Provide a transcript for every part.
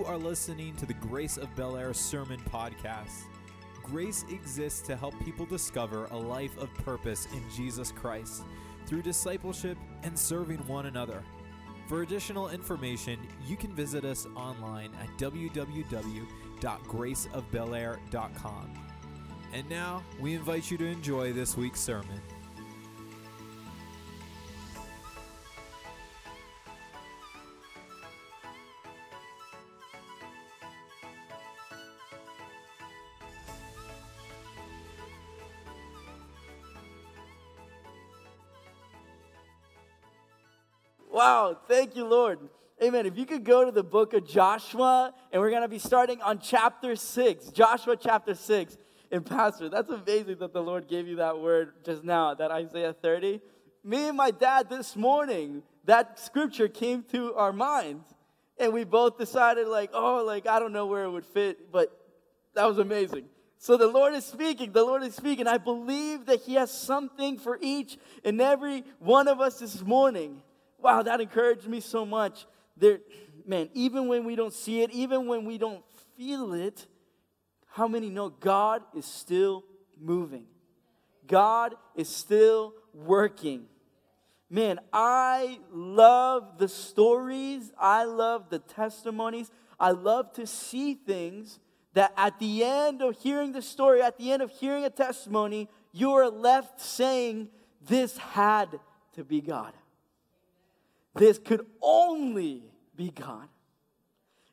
You are listening to the Grace of Bel Air Sermon Podcast. Grace exists to help people discover a life of purpose in Jesus Christ through discipleship and serving one another. For additional information, you can visit us online at www.graceofbelair.com. And now, we invite you to enjoy this week's sermon. Thank you, Lord. Amen. If you could go to the book of Joshua, and we're going to be starting on chapter 6, Joshua chapter 6. And, Pastor, that's amazing that the Lord gave you that word just now, that Isaiah 30. Me and my dad this morning, that scripture came to our minds, and we both decided, like, oh, like, I don't know where it would fit, but that was amazing. So the Lord is speaking. The Lord is speaking. I believe that He has something for each and every one of us this morning wow, that encouraged me so much. There, man, even when we don't see it, even when we don't feel it, how many know God is still moving? God is still working. Man, I love the stories. I love the testimonies. I love to see things that at the end of hearing the story, at the end of hearing a testimony, you are left saying, This had to be God. This could only be God.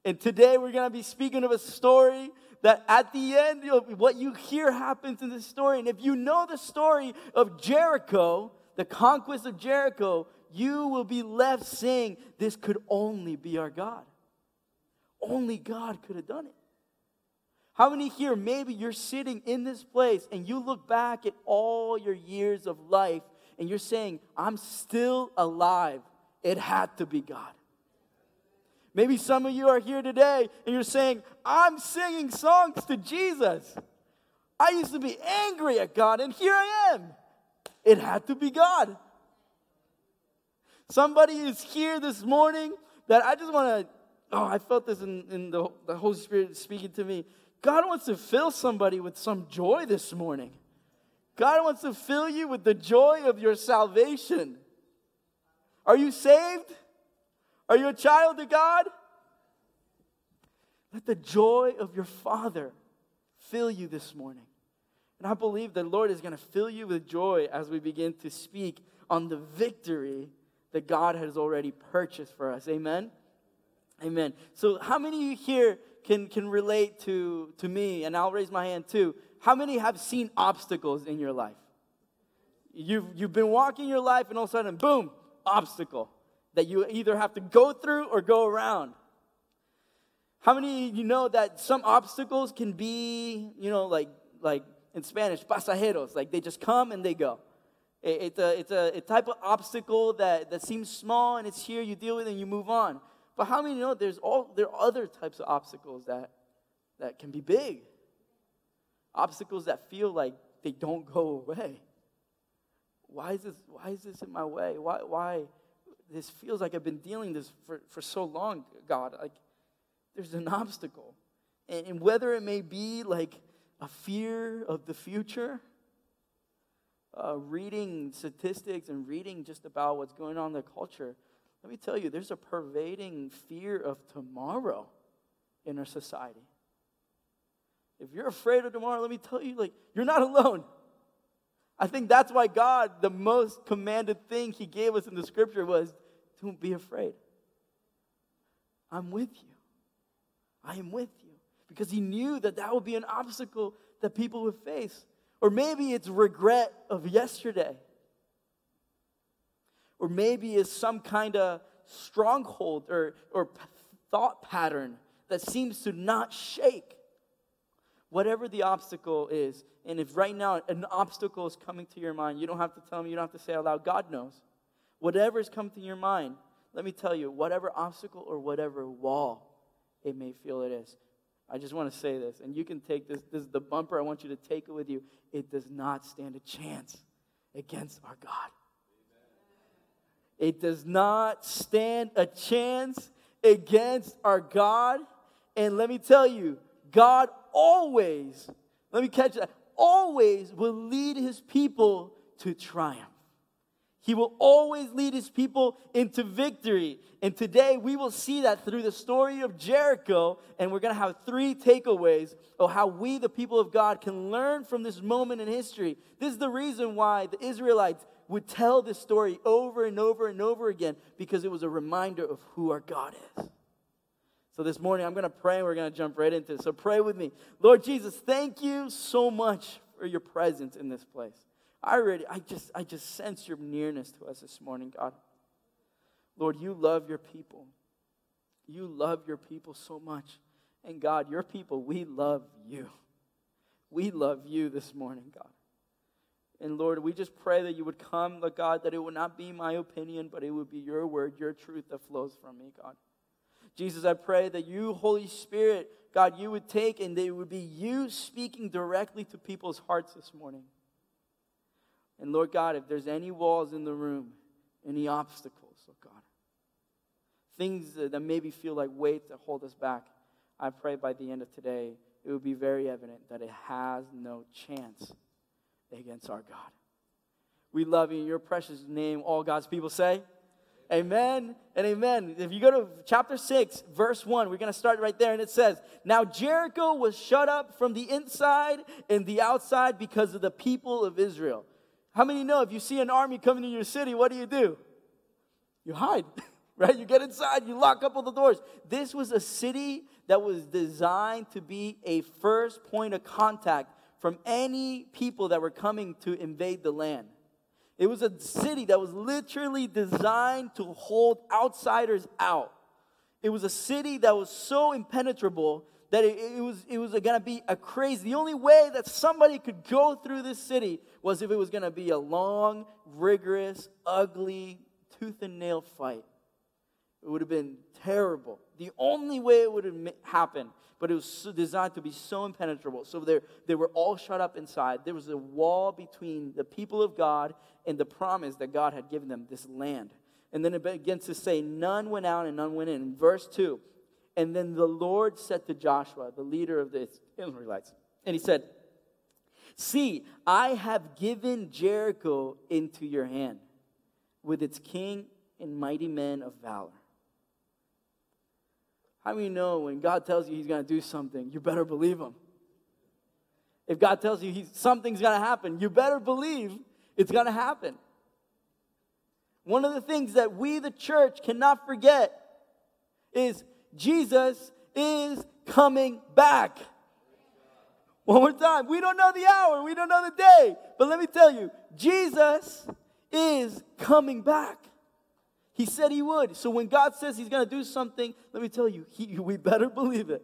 And today we're going to be speaking of a story that at the end, what you hear happens in the story. And if you know the story of Jericho, the conquest of Jericho, you will be left saying, This could only be our God. Only God could have done it. How many here, maybe you're sitting in this place and you look back at all your years of life and you're saying, I'm still alive it had to be God. Maybe some of you are here today and you're saying, I'm singing songs to Jesus. I used to be angry at God, and here I am. It had to be God. Somebody is here this morning that I just want to, oh, I felt this in, in the, the Holy Spirit speaking to me. God wants to fill somebody with some joy this morning. God wants to fill you with the joy of your salvation. Are you saved? Are you a child of God? Let the joy of your Father fill you this morning. And I believe the Lord is going to fill you with joy as we begin to speak on the victory that God has already purchased for us. Amen? Amen. So, how many of you here can, can relate to, to me? And I'll raise my hand too. How many have seen obstacles in your life? You've, you've been walking your life, and all of a sudden, boom, obstacle that you either have to go through or go around. How many you know that some obstacles can be, you know, like like in Spanish, pasajeros, like they just come and they go. It's a, it's a, a type of obstacle that, that seems small and it's here, you deal with it and you move on. But how many know there's all there are other types of obstacles that that can be big? Obstacles that feel like they don't go away why is this, why is this in my way? Why, why this feels like I've been dealing this for, for so long, God? Like there's an obstacle. And, and whether it may be like a fear of the future, uh, reading statistics and reading just about what's going on in the culture, let me tell you, there's a pervading fear of tomorrow in our society. If you're afraid of tomorrow, let me tell you, like, you're not alone. I think that's why God, the most commanded thing He gave us in the scripture was don't be afraid. I'm with you. I am with you. Because He knew that that would be an obstacle that people would face. Or maybe it's regret of yesterday. Or maybe it's some kind of stronghold or, or thought pattern that seems to not shake. Whatever the obstacle is, and if right now an obstacle is coming to your mind, you don't have to tell me, you don't have to say out loud, God knows. Whatever is coming to your mind, let me tell you, whatever obstacle or whatever wall it may feel it is. I just want to say this, and you can take this. This is the bumper. I want you to take it with you. It does not stand a chance against our God. It does not stand a chance against our God. And let me tell you, God always, let me catch that, always will lead his people to triumph. He will always lead his people into victory. And today we will see that through the story of Jericho. And we're going to have three takeaways of how we, the people of God, can learn from this moment in history. This is the reason why the Israelites would tell this story over and over and over again because it was a reminder of who our God is. So this morning I'm going to pray and we're going to jump right into it. So pray with me. Lord Jesus, thank you so much for your presence in this place. I already, I just, I just sense your nearness to us this morning, God. Lord, you love your people. You love your people so much. And God, your people, we love you. We love you this morning, God. And Lord, we just pray that you would come, Lord God, that it would not be my opinion, but it would be your word, your truth that flows from me, God. Jesus, I pray that you, Holy Spirit, God, you would take and they would be you speaking directly to people's hearts this morning. And Lord God, if there's any walls in the room, any obstacles, Lord God, things that maybe feel like weights that hold us back, I pray by the end of today, it will be very evident that it has no chance against our God. We love you in your precious name. All God's people say, Amen and amen. If you go to chapter 6, verse 1, we're going to start right there. And it says, Now Jericho was shut up from the inside and the outside because of the people of Israel. How many know if you see an army coming to your city, what do you do? You hide, right? You get inside, you lock up all the doors. This was a city that was designed to be a first point of contact from any people that were coming to invade the land. It was a city that was literally designed to hold outsiders out. It was a city that was so impenetrable that it, it was, it was going to be a crazy. The only way that somebody could go through this city was if it was going to be a long, rigorous, ugly, tooth and nail fight. It would have been terrible. The only way it would have happened, but it was designed to be so impenetrable. So they, they were all shut up inside. There was a wall between the people of God and the promise that God had given them, this land. And then it begins to say, None went out and none went in. In verse 2, and then the Lord said to Joshua, the leader of the Israelites, and he said, See, I have given Jericho into your hand with its king and mighty men of valor. How do you know when God tells you he's going to do something, you better believe him? If God tells you something's going to happen, you better believe it's going to happen. One of the things that we, the church, cannot forget is Jesus is coming back. One more time. We don't know the hour, we don't know the day. But let me tell you, Jesus is coming back. He said he would. So when God says he's going to do something, let me tell you, he, we better believe it.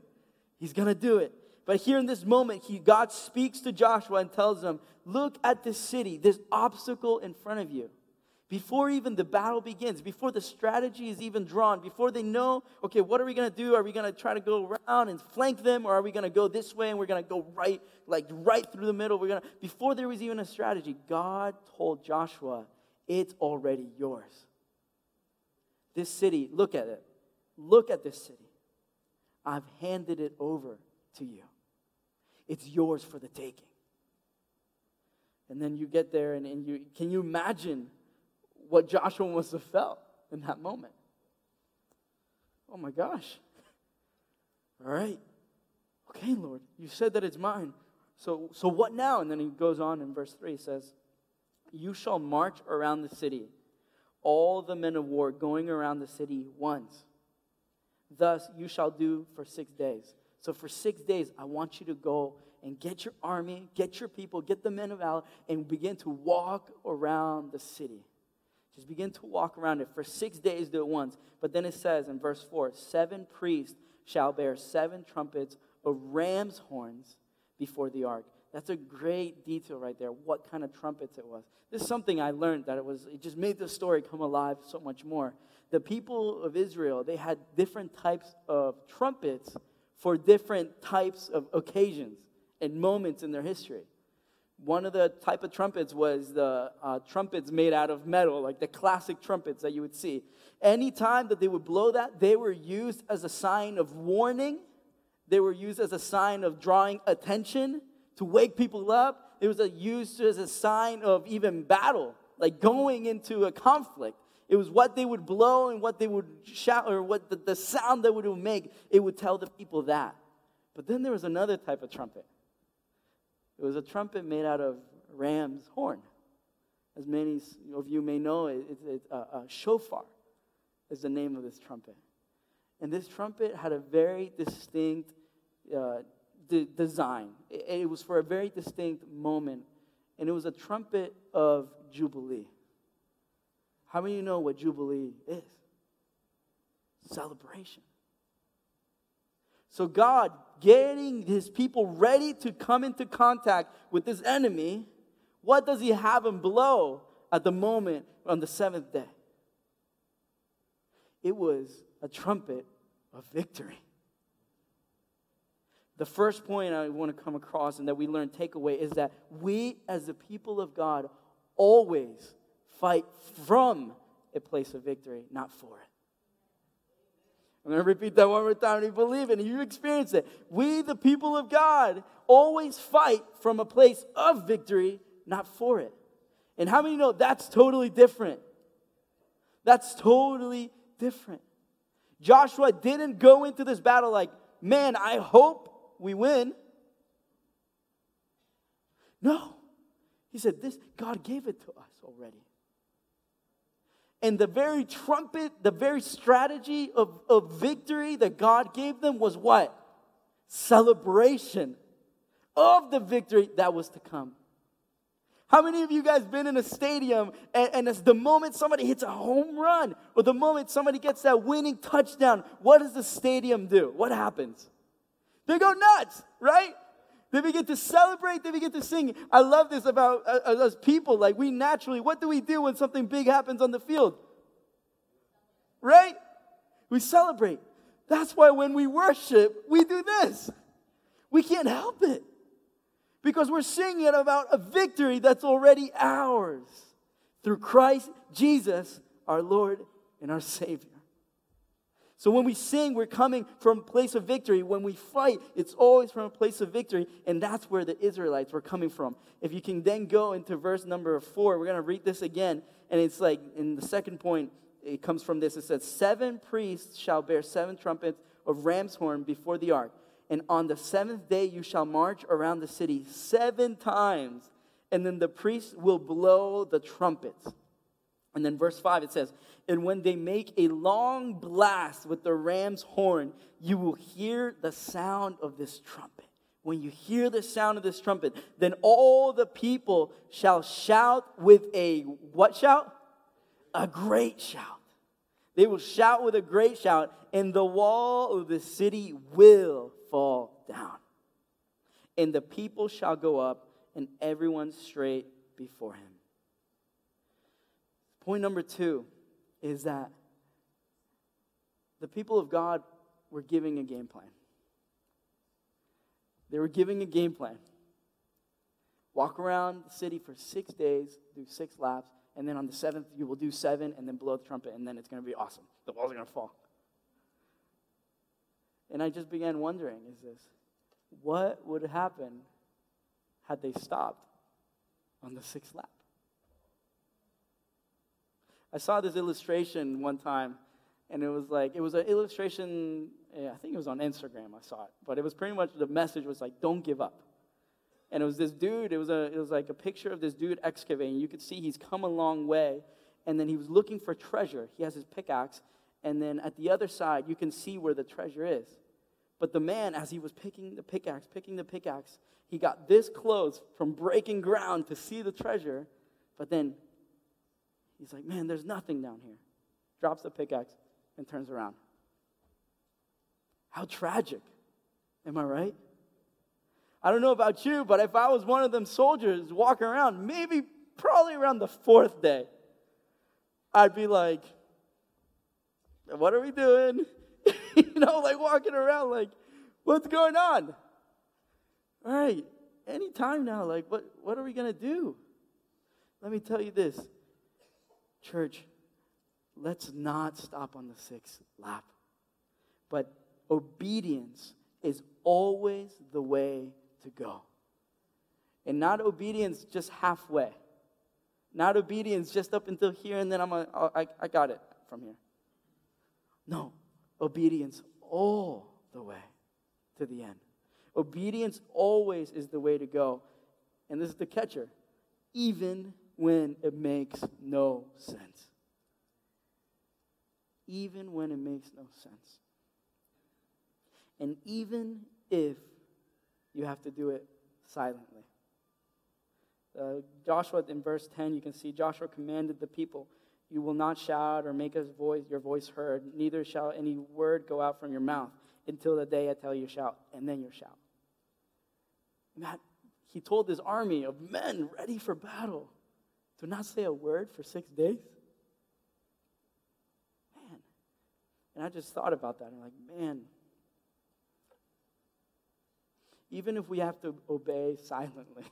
He's going to do it. But here in this moment, he, God speaks to Joshua and tells him, Look at this city, this obstacle in front of you before even the battle begins, before the strategy is even drawn, before they know, okay, what are we going to do? Are we going to try to go around and flank them, or are we going to go this way and we're going to go right, like right through the middle? We're going to, before there was even a strategy, God told Joshua, it's already yours. This city, look at it. Look at this city. I've handed it over to you. It's yours for the taking. And then you get there, and, and you can you imagine what Joshua must have felt in that moment. Oh my gosh. All right. Okay, Lord, you said that it's mine. So, so what now? And then he goes on in verse 3 he says, You shall march around the city, all the men of war going around the city once. Thus you shall do for six days. So for six days, I want you to go and get your army, get your people, get the men of valor, and begin to walk around the city. Just begin to walk around it. For six days, do it once. But then it says in verse 4 Seven priests shall bear seven trumpets of ram's horns before the ark. That's a great detail right there, what kind of trumpets it was. This is something I learned that it was, it just made the story come alive so much more. The people of Israel, they had different types of trumpets for different types of occasions and moments in their history. One of the type of trumpets was the uh, trumpets made out of metal, like the classic trumpets that you would see. Anytime that they would blow that, they were used as a sign of warning they were used as a sign of drawing attention to wake people up. It was used as a sign of even battle, like going into a conflict. It was what they would blow and what they would shout, or what the, the sound that would make. It would tell the people that. But then there was another type of trumpet. It was a trumpet made out of ram's horn. As many of you may know, it's it, a shofar is the name of this trumpet. And this trumpet had a very distinct uh, de- design. It, it was for a very distinct moment, and it was a trumpet of Jubilee. How many of you know what Jubilee is? Celebration. So, God getting his people ready to come into contact with this enemy, what does he have him blow at the moment on the seventh day? It was a trumpet of victory. The first point I want to come across and that we learn takeaway is that we, as the people of God, always fight from a place of victory, not for it. I'm going to repeat that one more time and you believe it and you experience it. We, the people of God, always fight from a place of victory, not for it. And how many know that's totally different? That's totally different. Joshua didn't go into this battle like, man, I hope we win. No. He said, this, God gave it to us already. And the very trumpet, the very strategy of, of victory that God gave them was what? Celebration of the victory that was to come. How many of you guys been in a stadium and, and as the moment somebody hits a home run or the moment somebody gets that winning touchdown, what does the stadium do? What happens? They go nuts, right? They begin to celebrate, they begin to sing. I love this about uh, us people. Like, we naturally, what do we do when something big happens on the field? Right? We celebrate. That's why when we worship, we do this. We can't help it because we're singing about a victory that's already ours through Christ Jesus, our Lord and our Savior. So when we sing, we're coming from a place of victory. When we fight, it's always from a place of victory. And that's where the Israelites were coming from. If you can then go into verse number four, we're going to read this again. And it's like in the second point, it comes from this. It says, Seven priests shall bear seven trumpets of ram's horn before the ark. And on the seventh day you shall march around the city seven times. And then the priests will blow the trumpets. And then verse 5 it says, And when they make a long blast with the ram's horn, you will hear the sound of this trumpet. When you hear the sound of this trumpet, then all the people shall shout with a what shout? A great shout. They will shout with a great shout, and the wall of the city will fall down. And the people shall go up, and everyone straight before him. Point number two is that the people of God were giving a game plan. They were giving a game plan. Walk around the city for six days, do six laps, and then on the seventh, you will do seven, and then blow the trumpet, and then it's going to be awesome. The walls are going to fall. And I just began wondering is this, what would happen had they stopped on the sixth lap? I saw this illustration one time, and it was like, it was an illustration, yeah, I think it was on Instagram, I saw it. But it was pretty much, the message was like, don't give up. And it was this dude, it was, a, it was like a picture of this dude excavating. You could see he's come a long way, and then he was looking for treasure. He has his pickaxe, and then at the other side, you can see where the treasure is. But the man, as he was picking the pickaxe, picking the pickaxe, he got this close from breaking ground to see the treasure, but then He's like, man, there's nothing down here. Drops the pickaxe and turns around. How tragic. Am I right? I don't know about you, but if I was one of them soldiers walking around, maybe probably around the fourth day, I'd be like, what are we doing? you know, like walking around, like, what's going on? All right, anytime now, like, what, what are we going to do? Let me tell you this Church, let's not stop on the sixth lap. But obedience is always the way to go. And not obedience just halfway. Not obedience just up until here and then I'm a, oh, I, I got it from here. No, obedience all the way to the end. Obedience always is the way to go. And this is the catcher, even when it makes no sense. Even when it makes no sense. And even if you have to do it silently. Uh, Joshua, in verse 10, you can see Joshua commanded the people, You will not shout or make voice, your voice heard, neither shall any word go out from your mouth until the day I tell you shout, and then you shout. Matt, he told his army of men ready for battle to not say a word for six days. Man. And I just thought about that. I'm like, man, even if we have to obey silently,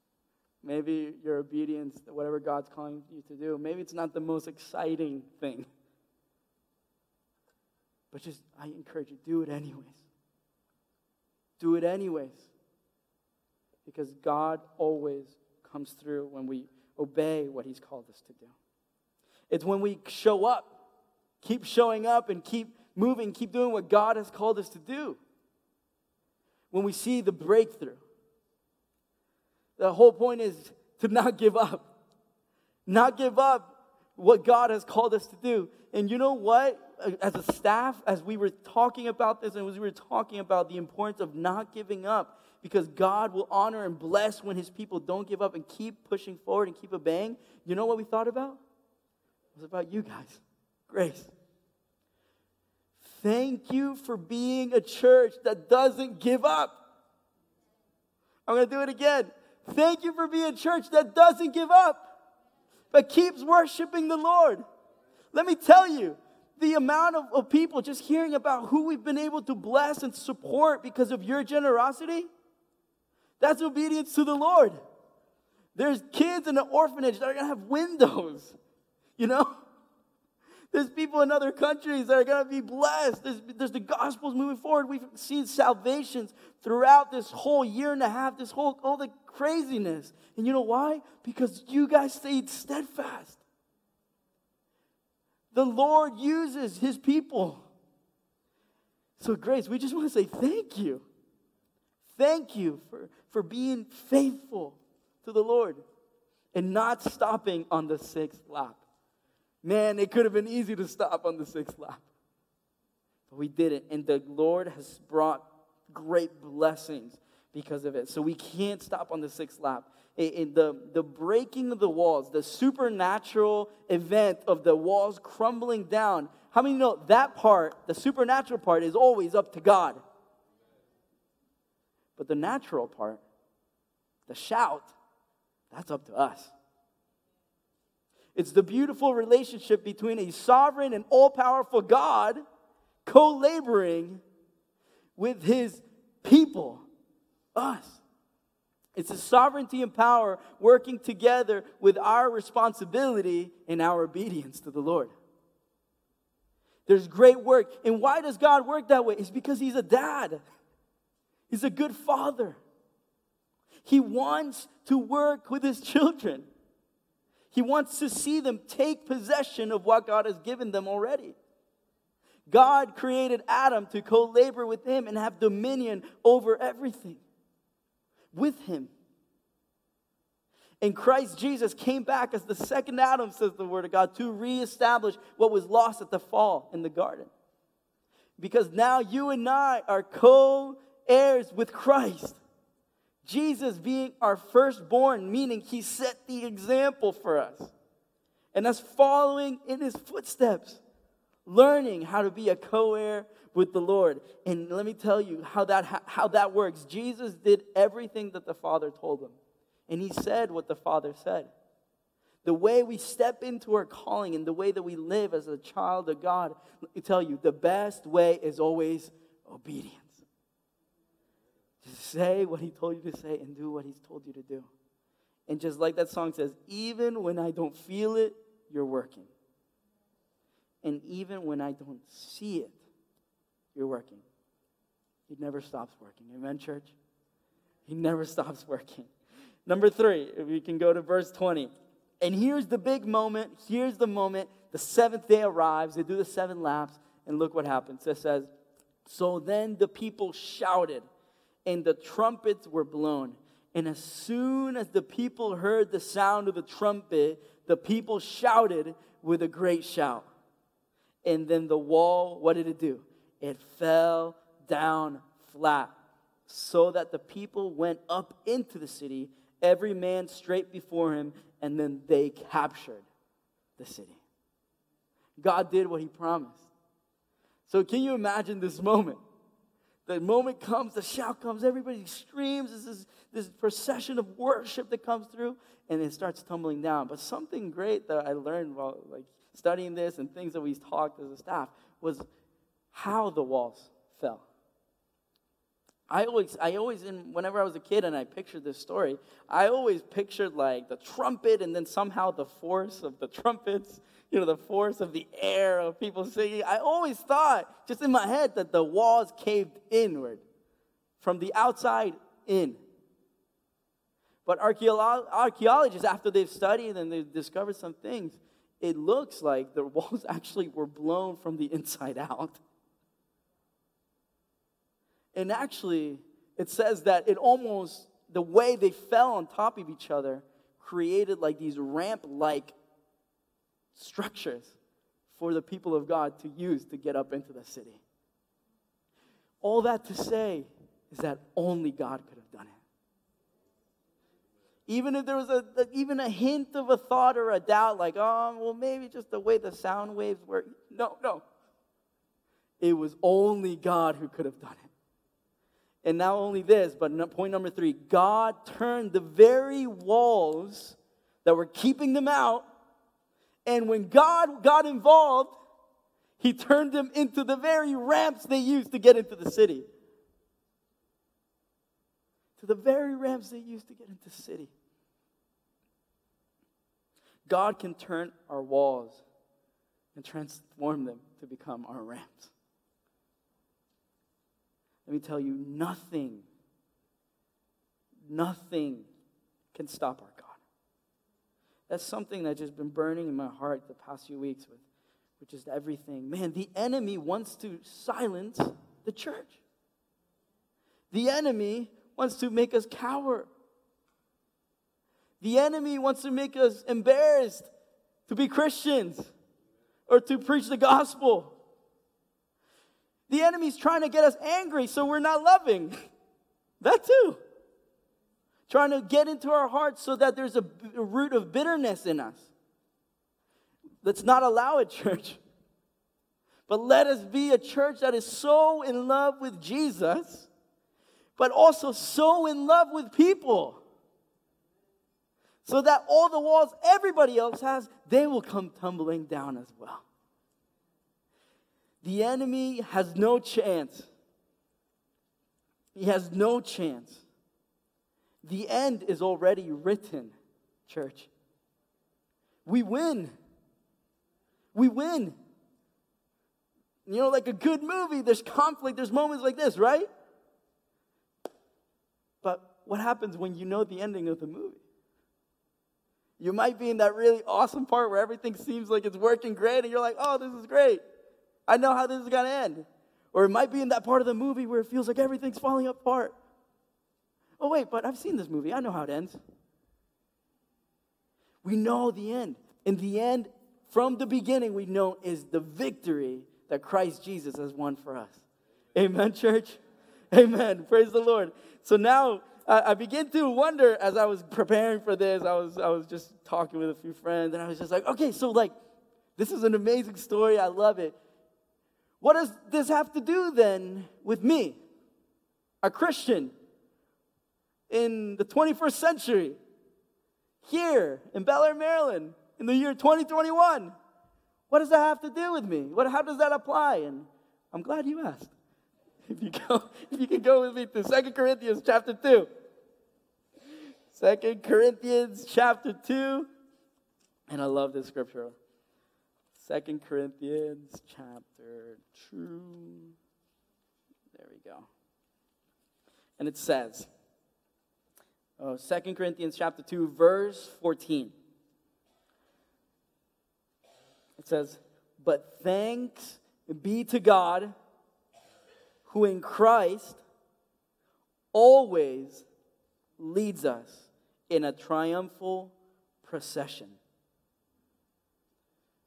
maybe your obedience, whatever God's calling you to do, maybe it's not the most exciting thing. But just, I encourage you, do it anyways. Do it anyways. Because God always comes through when we obey what He's called us to do. It's when we show up, keep showing up, and keep moving, keep doing what God has called us to do. When we see the breakthrough. The whole point is to not give up. Not give up what God has called us to do. And you know what? As a staff, as we were talking about this and as we were talking about the importance of not giving up, because God will honor and bless when his people don't give up and keep pushing forward and keep obeying. You know what we thought about? It was about you guys. Grace. Thank you for being a church that doesn't give up. I'm going to do it again. Thank you for being a church that doesn't give up, but keeps worshiping the Lord. Let me tell you, the amount of, of people just hearing about who we've been able to bless and support because of your generosity, that's obedience to the Lord. There's kids in an orphanage that are gonna have windows, you know? There's people in other countries that are going to be blessed. There's, there's the gospels moving forward. We've seen salvations throughout this whole year and a half, this whole, all the craziness. And you know why? Because you guys stayed steadfast. The Lord uses his people. So, Grace, we just want to say thank you. Thank you for, for being faithful to the Lord and not stopping on the sixth lap. Man, it could have been easy to stop on the sixth lap. But we didn't. And the Lord has brought great blessings because of it. So we can't stop on the sixth lap. In the, the breaking of the walls, the supernatural event of the walls crumbling down, how many know that part, the supernatural part, is always up to God? But the natural part, the shout, that's up to us. It's the beautiful relationship between a sovereign and all powerful God co laboring with his people, us. It's the sovereignty and power working together with our responsibility and our obedience to the Lord. There's great work. And why does God work that way? It's because He's a dad, He's a good father. He wants to work with His children. He wants to see them take possession of what God has given them already. God created Adam to co labor with him and have dominion over everything with him. And Christ Jesus came back as the second Adam, says the Word of God, to reestablish what was lost at the fall in the garden. Because now you and I are co heirs with Christ. Jesus being our firstborn, meaning he set the example for us. And us following in his footsteps, learning how to be a co heir with the Lord. And let me tell you how that, how that works. Jesus did everything that the Father told him, and he said what the Father said. The way we step into our calling and the way that we live as a child of God, let me tell you, the best way is always obedience. Just say what he told you to say and do what he's told you to do. And just like that song says, even when I don't feel it, you're working. And even when I don't see it, you're working. He never stops working. Amen, church? He never stops working. Number three, if we can go to verse 20. And here's the big moment. Here's the moment. The seventh day arrives. They do the seven laps. And look what happens. It says, So then the people shouted, and the trumpets were blown. And as soon as the people heard the sound of the trumpet, the people shouted with a great shout. And then the wall, what did it do? It fell down flat, so that the people went up into the city, every man straight before him, and then they captured the city. God did what he promised. So, can you imagine this moment? The moment comes, the shout comes, everybody screams. This is this procession of worship that comes through, and it starts tumbling down. But something great that I learned while like studying this and things that we talked as a staff was how the walls fell. I always, I always, in, whenever I was a kid and I pictured this story, I always pictured like the trumpet and then somehow the force of the trumpets, you know, the force of the air of people singing. I always thought, just in my head, that the walls caved inward from the outside in. But archaeologists, after they've studied and they've discovered some things, it looks like the walls actually were blown from the inside out. And actually, it says that it almost, the way they fell on top of each other, created like these ramp like structures for the people of God to use to get up into the city. All that to say is that only God could have done it. Even if there was a, even a hint of a thought or a doubt, like, oh, well, maybe just the way the sound waves work. No, no. It was only God who could have done it. And not only this, but point number three God turned the very walls that were keeping them out. And when God got involved, he turned them into the very ramps they used to get into the city. To the very ramps they used to get into the city. God can turn our walls and transform them to become our ramps. Let me tell you, nothing, nothing can stop our. That's something that's just been burning in my heart the past few weeks with, with just everything. Man, the enemy wants to silence the church. The enemy wants to make us cower. The enemy wants to make us embarrassed to be Christians or to preach the gospel. The enemy's trying to get us angry so we're not loving. That too. Trying to get into our hearts so that there's a, a root of bitterness in us. Let's not allow it, church. But let us be a church that is so in love with Jesus, but also so in love with people. So that all the walls everybody else has, they will come tumbling down as well. The enemy has no chance. He has no chance. The end is already written, church. We win. We win. You know, like a good movie, there's conflict, there's moments like this, right? But what happens when you know the ending of the movie? You might be in that really awesome part where everything seems like it's working great, and you're like, oh, this is great. I know how this is going to end. Or it might be in that part of the movie where it feels like everything's falling apart. Oh, wait, but I've seen this movie. I know how it ends. We know the end. In the end, from the beginning, we know is the victory that Christ Jesus has won for us. Amen, church? Amen. Praise the Lord. So now I begin to wonder as I was preparing for this, I was, I was just talking with a few friends, and I was just like, okay, so like, this is an amazing story. I love it. What does this have to do then with me, a Christian in the 21st century, here in Bel Air, Maryland, in the year 2021? What does that have to do with me? What, how does that apply? And I'm glad you asked. If you go, if you can go with me to Second Corinthians chapter 2. 2 Corinthians chapter 2. And I love this scripture. Second Corinthians chapter 2. There we go. And it says, uh, 2 Corinthians chapter 2, verse 14. It says, But thanks be to God who in Christ always leads us in a triumphal procession.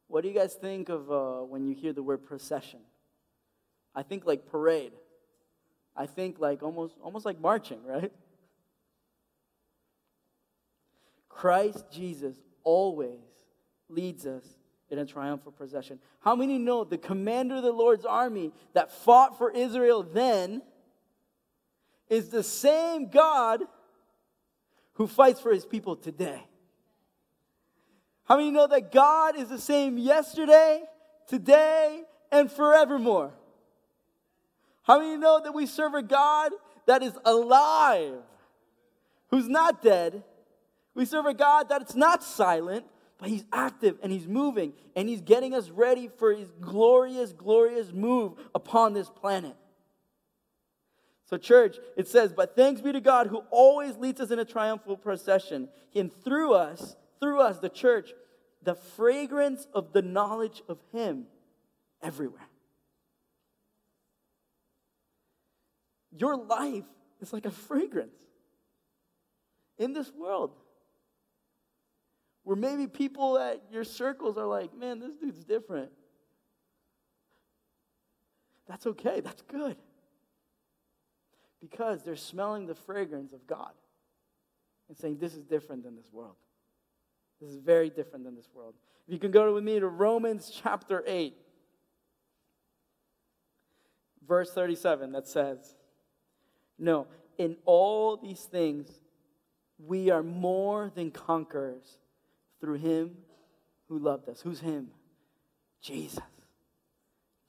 What do you guys think of uh, when you hear the word procession? I think like parade. I think like almost almost like marching, right? Christ Jesus always leads us in a triumphal procession. How many know the commander of the Lord's army that fought for Israel then is the same God who fights for his people today? How many know that God is the same yesterday, today, and forevermore? How many know that we serve a God that is alive, who's not dead? We serve a God that's not silent, but he's active and he's moving and he's getting us ready for his glorious, glorious move upon this planet. So, church, it says, But thanks be to God who always leads us in a triumphal procession. And through us, through us, the church, the fragrance of the knowledge of Him everywhere. Your life is like a fragrance in this world. Where maybe people at your circles are like, man, this dude's different. That's okay, that's good. Because they're smelling the fragrance of God and saying, this is different than this world. This is very different than this world. If you can go with me to Romans chapter 8, verse 37, that says, No, in all these things, we are more than conquerors through him who loved us. Who's him? Jesus.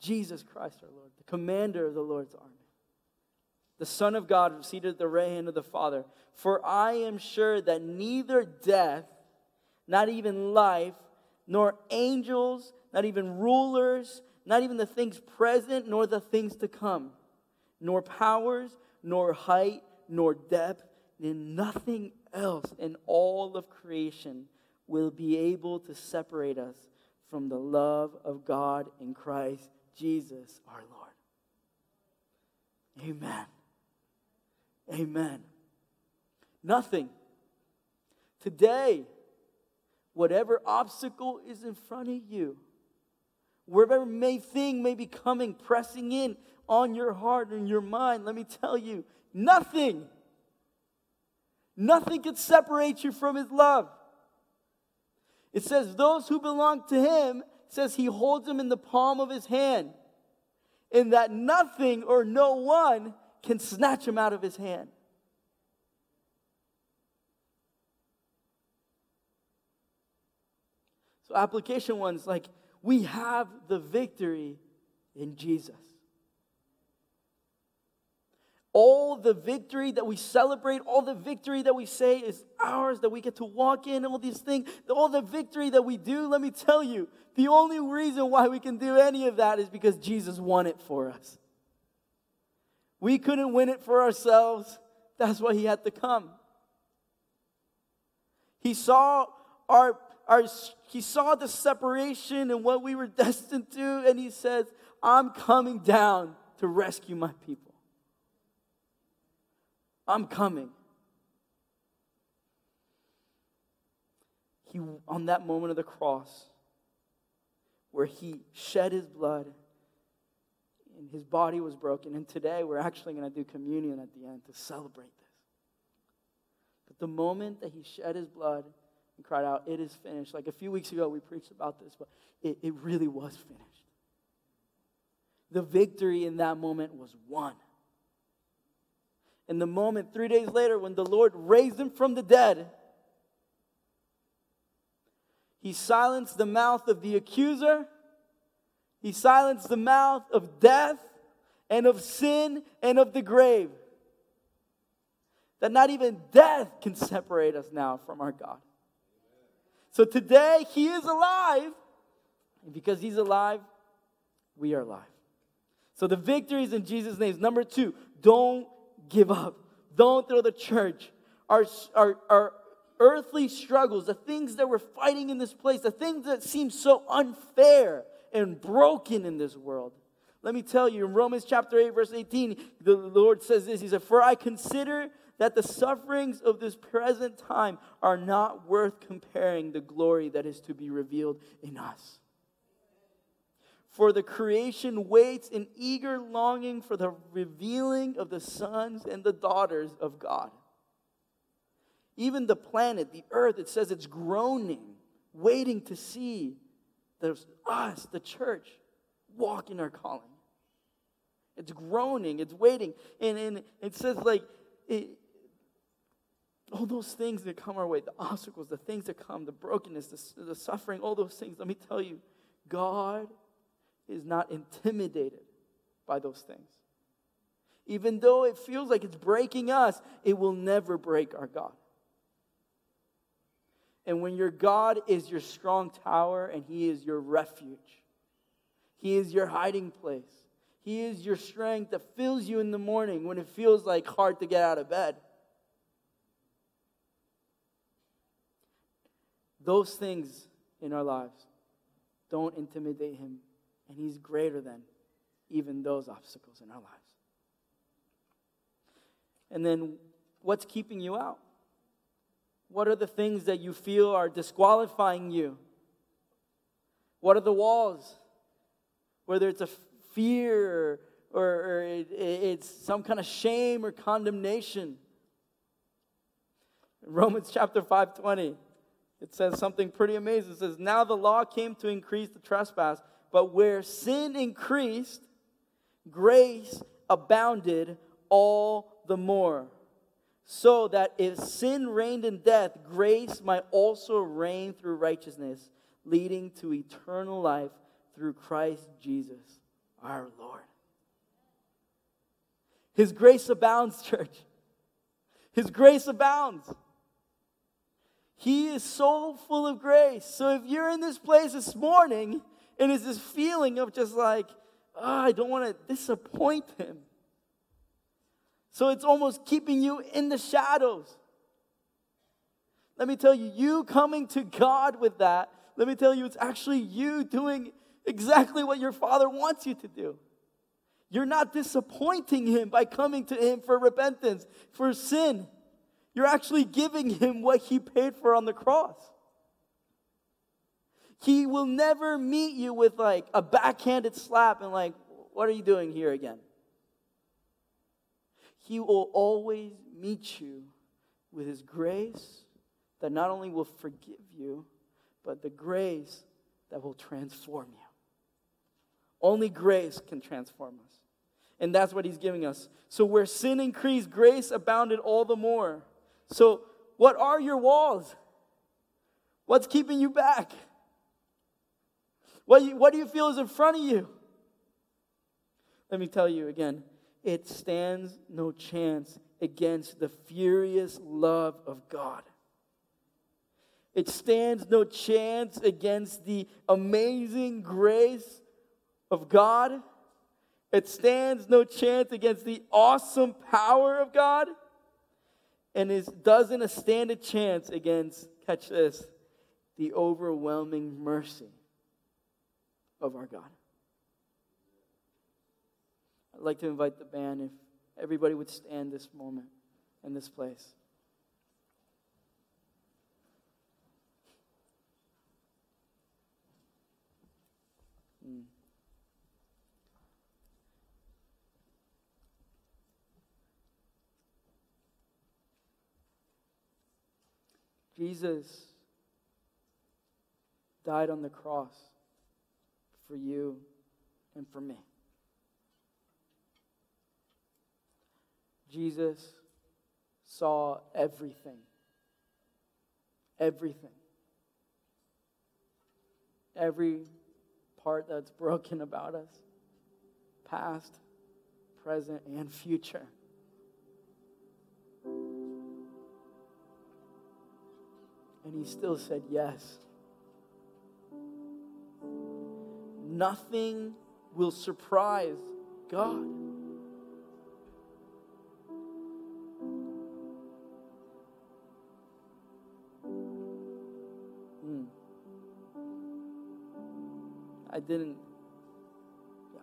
Jesus Christ our Lord, the commander of the Lord's army. The Son of God seated at the right hand of the Father. For I am sure that neither death, not even life, nor angels, not even rulers, not even the things present, nor the things to come, nor powers, nor height, nor depth, and nothing else in all of creation will be able to separate us from the love of God in Christ Jesus our Lord. Amen. Amen. Nothing. Today, whatever obstacle is in front of you, whatever may thing may be coming, pressing in on your heart and your mind, let me tell you, nothing, nothing can separate you from his love. It says, those who belong to him, says he holds them in the palm of his hand, and that nothing or no one can snatch him out of his hand. So, application one's like, we have the victory in Jesus. All the victory that we celebrate, all the victory that we say is ours, that we get to walk in, all these things, all the victory that we do, let me tell you, the only reason why we can do any of that is because Jesus won it for us. We couldn't win it for ourselves. That's why he had to come. He saw our, our he saw the separation and what we were destined to, and he says, I'm coming down to rescue my people. I'm coming. He, on that moment of the cross, where he shed his blood and his body was broken. And today we're actually going to do communion at the end to celebrate this. But the moment that he shed his blood and cried out, It is finished. Like a few weeks ago, we preached about this, but it, it really was finished. The victory in that moment was won. In the moment, three days later, when the Lord raised him from the dead, he silenced the mouth of the accuser he silenced the mouth of death and of sin and of the grave. That not even death can separate us now from our God. So today, He is alive. And because He's alive, we are alive. So the victory is in Jesus' name. Number two, don't give up don't throw the church, our, our, our earthly struggles, the things that we're fighting in this place, the things that seem so unfair and broken in this world. Let me tell you, in Romans chapter 8, verse 18, the Lord says this He said, For I consider that the sufferings of this present time are not worth comparing the glory that is to be revealed in us. For the creation waits in eager longing for the revealing of the sons and the daughters of God. Even the planet, the earth, it says it's groaning, waiting to see there's us, the church, walk in our calling. It's groaning, it's waiting. And, and it says, like, it, all those things that come our way, the obstacles, the things that come, the brokenness, the, the suffering, all those things, let me tell you, God is not intimidated by those things. Even though it feels like it's breaking us, it will never break our God. And when your God is your strong tower and He is your refuge, He is your hiding place, He is your strength that fills you in the morning when it feels like hard to get out of bed. Those things in our lives don't intimidate Him, and He's greater than even those obstacles in our lives. And then, what's keeping you out? What are the things that you feel are disqualifying you? What are the walls? Whether it's a fear or, or it, it's some kind of shame or condemnation. Romans chapter 5:20 it says something pretty amazing. It says, Now the law came to increase the trespass, but where sin increased, grace abounded all the more. So that if sin reigned in death, grace might also reign through righteousness, leading to eternal life through Christ Jesus our Lord. His grace abounds, church. His grace abounds. He is so full of grace. So if you're in this place this morning and it's this feeling of just like, oh, I don't want to disappoint him. So it's almost keeping you in the shadows. Let me tell you, you coming to God with that, let me tell you, it's actually you doing exactly what your Father wants you to do. You're not disappointing Him by coming to Him for repentance, for sin. You're actually giving him what he paid for on the cross. He will never meet you with like a backhanded slap and like, what are you doing here again? He will always meet you with his grace that not only will forgive you, but the grace that will transform you. Only grace can transform us. And that's what he's giving us. So where sin increased, grace abounded all the more. So, what are your walls? What's keeping you back? What, you, what do you feel is in front of you? Let me tell you again it stands no chance against the furious love of God. It stands no chance against the amazing grace of God. It stands no chance against the awesome power of God and is, doesn't stand a chance against, catch this, the overwhelming mercy of our God. I'd like to invite the band if everybody would stand this moment in this place. Mm. Jesus died on the cross for you and for me. Jesus saw everything. Everything. Every part that's broken about us, past, present, and future. And he still said yes. Nothing will surprise God. Hmm. I didn't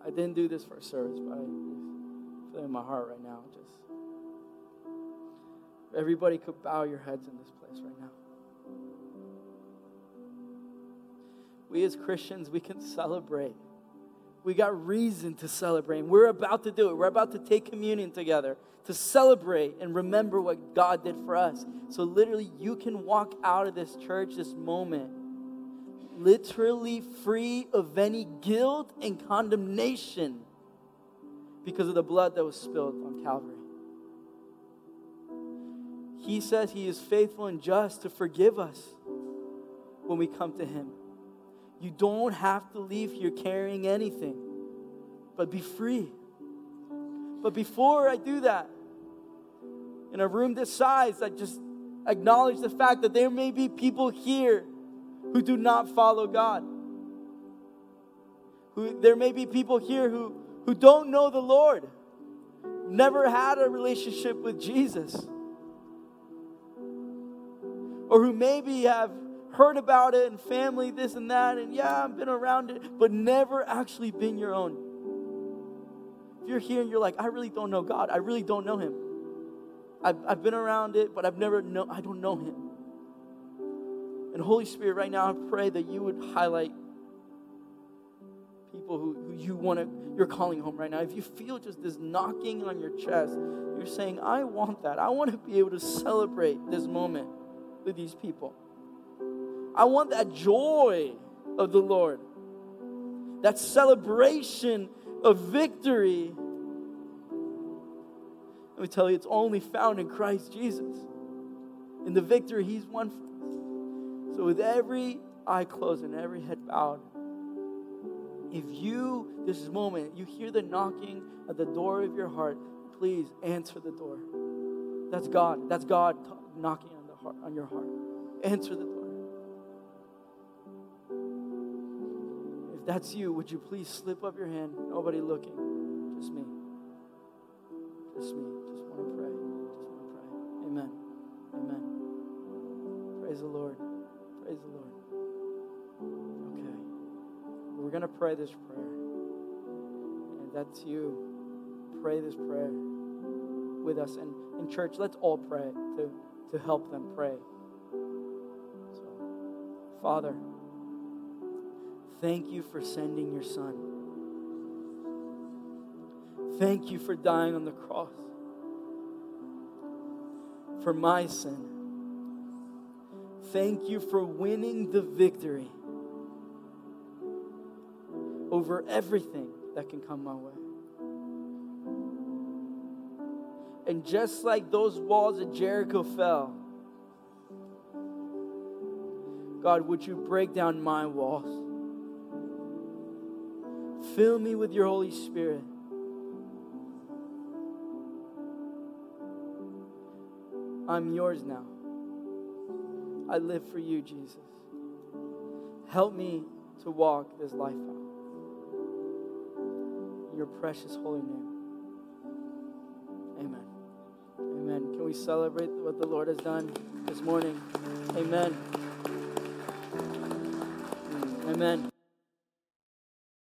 I didn't do this for service, but I feel in my heart right now. Just everybody could bow your heads in this place right now. We as Christians, we can celebrate. We got reason to celebrate. And we're about to do it. We're about to take communion together to celebrate and remember what God did for us. So, literally, you can walk out of this church this moment literally free of any guilt and condemnation because of the blood that was spilled on Calvary. He says he is faithful and just to forgive us when we come to him. You don't have to leave here carrying anything, but be free. But before I do that, in a room this size, I just acknowledge the fact that there may be people here who do not follow God. Who, there may be people here who, who don't know the Lord, never had a relationship with Jesus, or who maybe have heard about it and family, this and that, and yeah, I've been around it, but never actually been your own. If you're here and you're like, I really don't know God, I really don't know Him. I've, I've been around it, but I've never know, I don't know Him. And Holy Spirit, right now, I pray that you would highlight people who, who you want to, you're calling home right now. If you feel just this knocking on your chest, you're saying, I want that. I want to be able to celebrate this moment with these people. I want that joy of the Lord, that celebration of victory. Let me tell you, it's only found in Christ Jesus, in the victory He's won for us. So, with every eye closed and every head bowed, if you, this moment, you hear the knocking at the door of your heart, please answer the door. That's God. That's God knocking on the heart, on your heart. Answer the door. That's you, would you please slip up your hand? Nobody looking. Just me. Just me. Just want to pray. Just want to pray. Amen. Amen. Praise the Lord. Praise the Lord. Okay. We're going to pray this prayer. And that's you, pray this prayer with us. And in church, let's all pray to, to help them pray. So, Father, thank you for sending your son. Thank you for dying on the cross for my sin. Thank you for winning the victory over everything that can come my way. And just like those walls of Jericho fell, God, would you break down my walls? Fill me with your Holy Spirit. I'm yours now. I live for you, Jesus. Help me to walk this life out. In your precious holy name. Amen. Amen. Can we celebrate what the Lord has done this morning? Amen. Amen.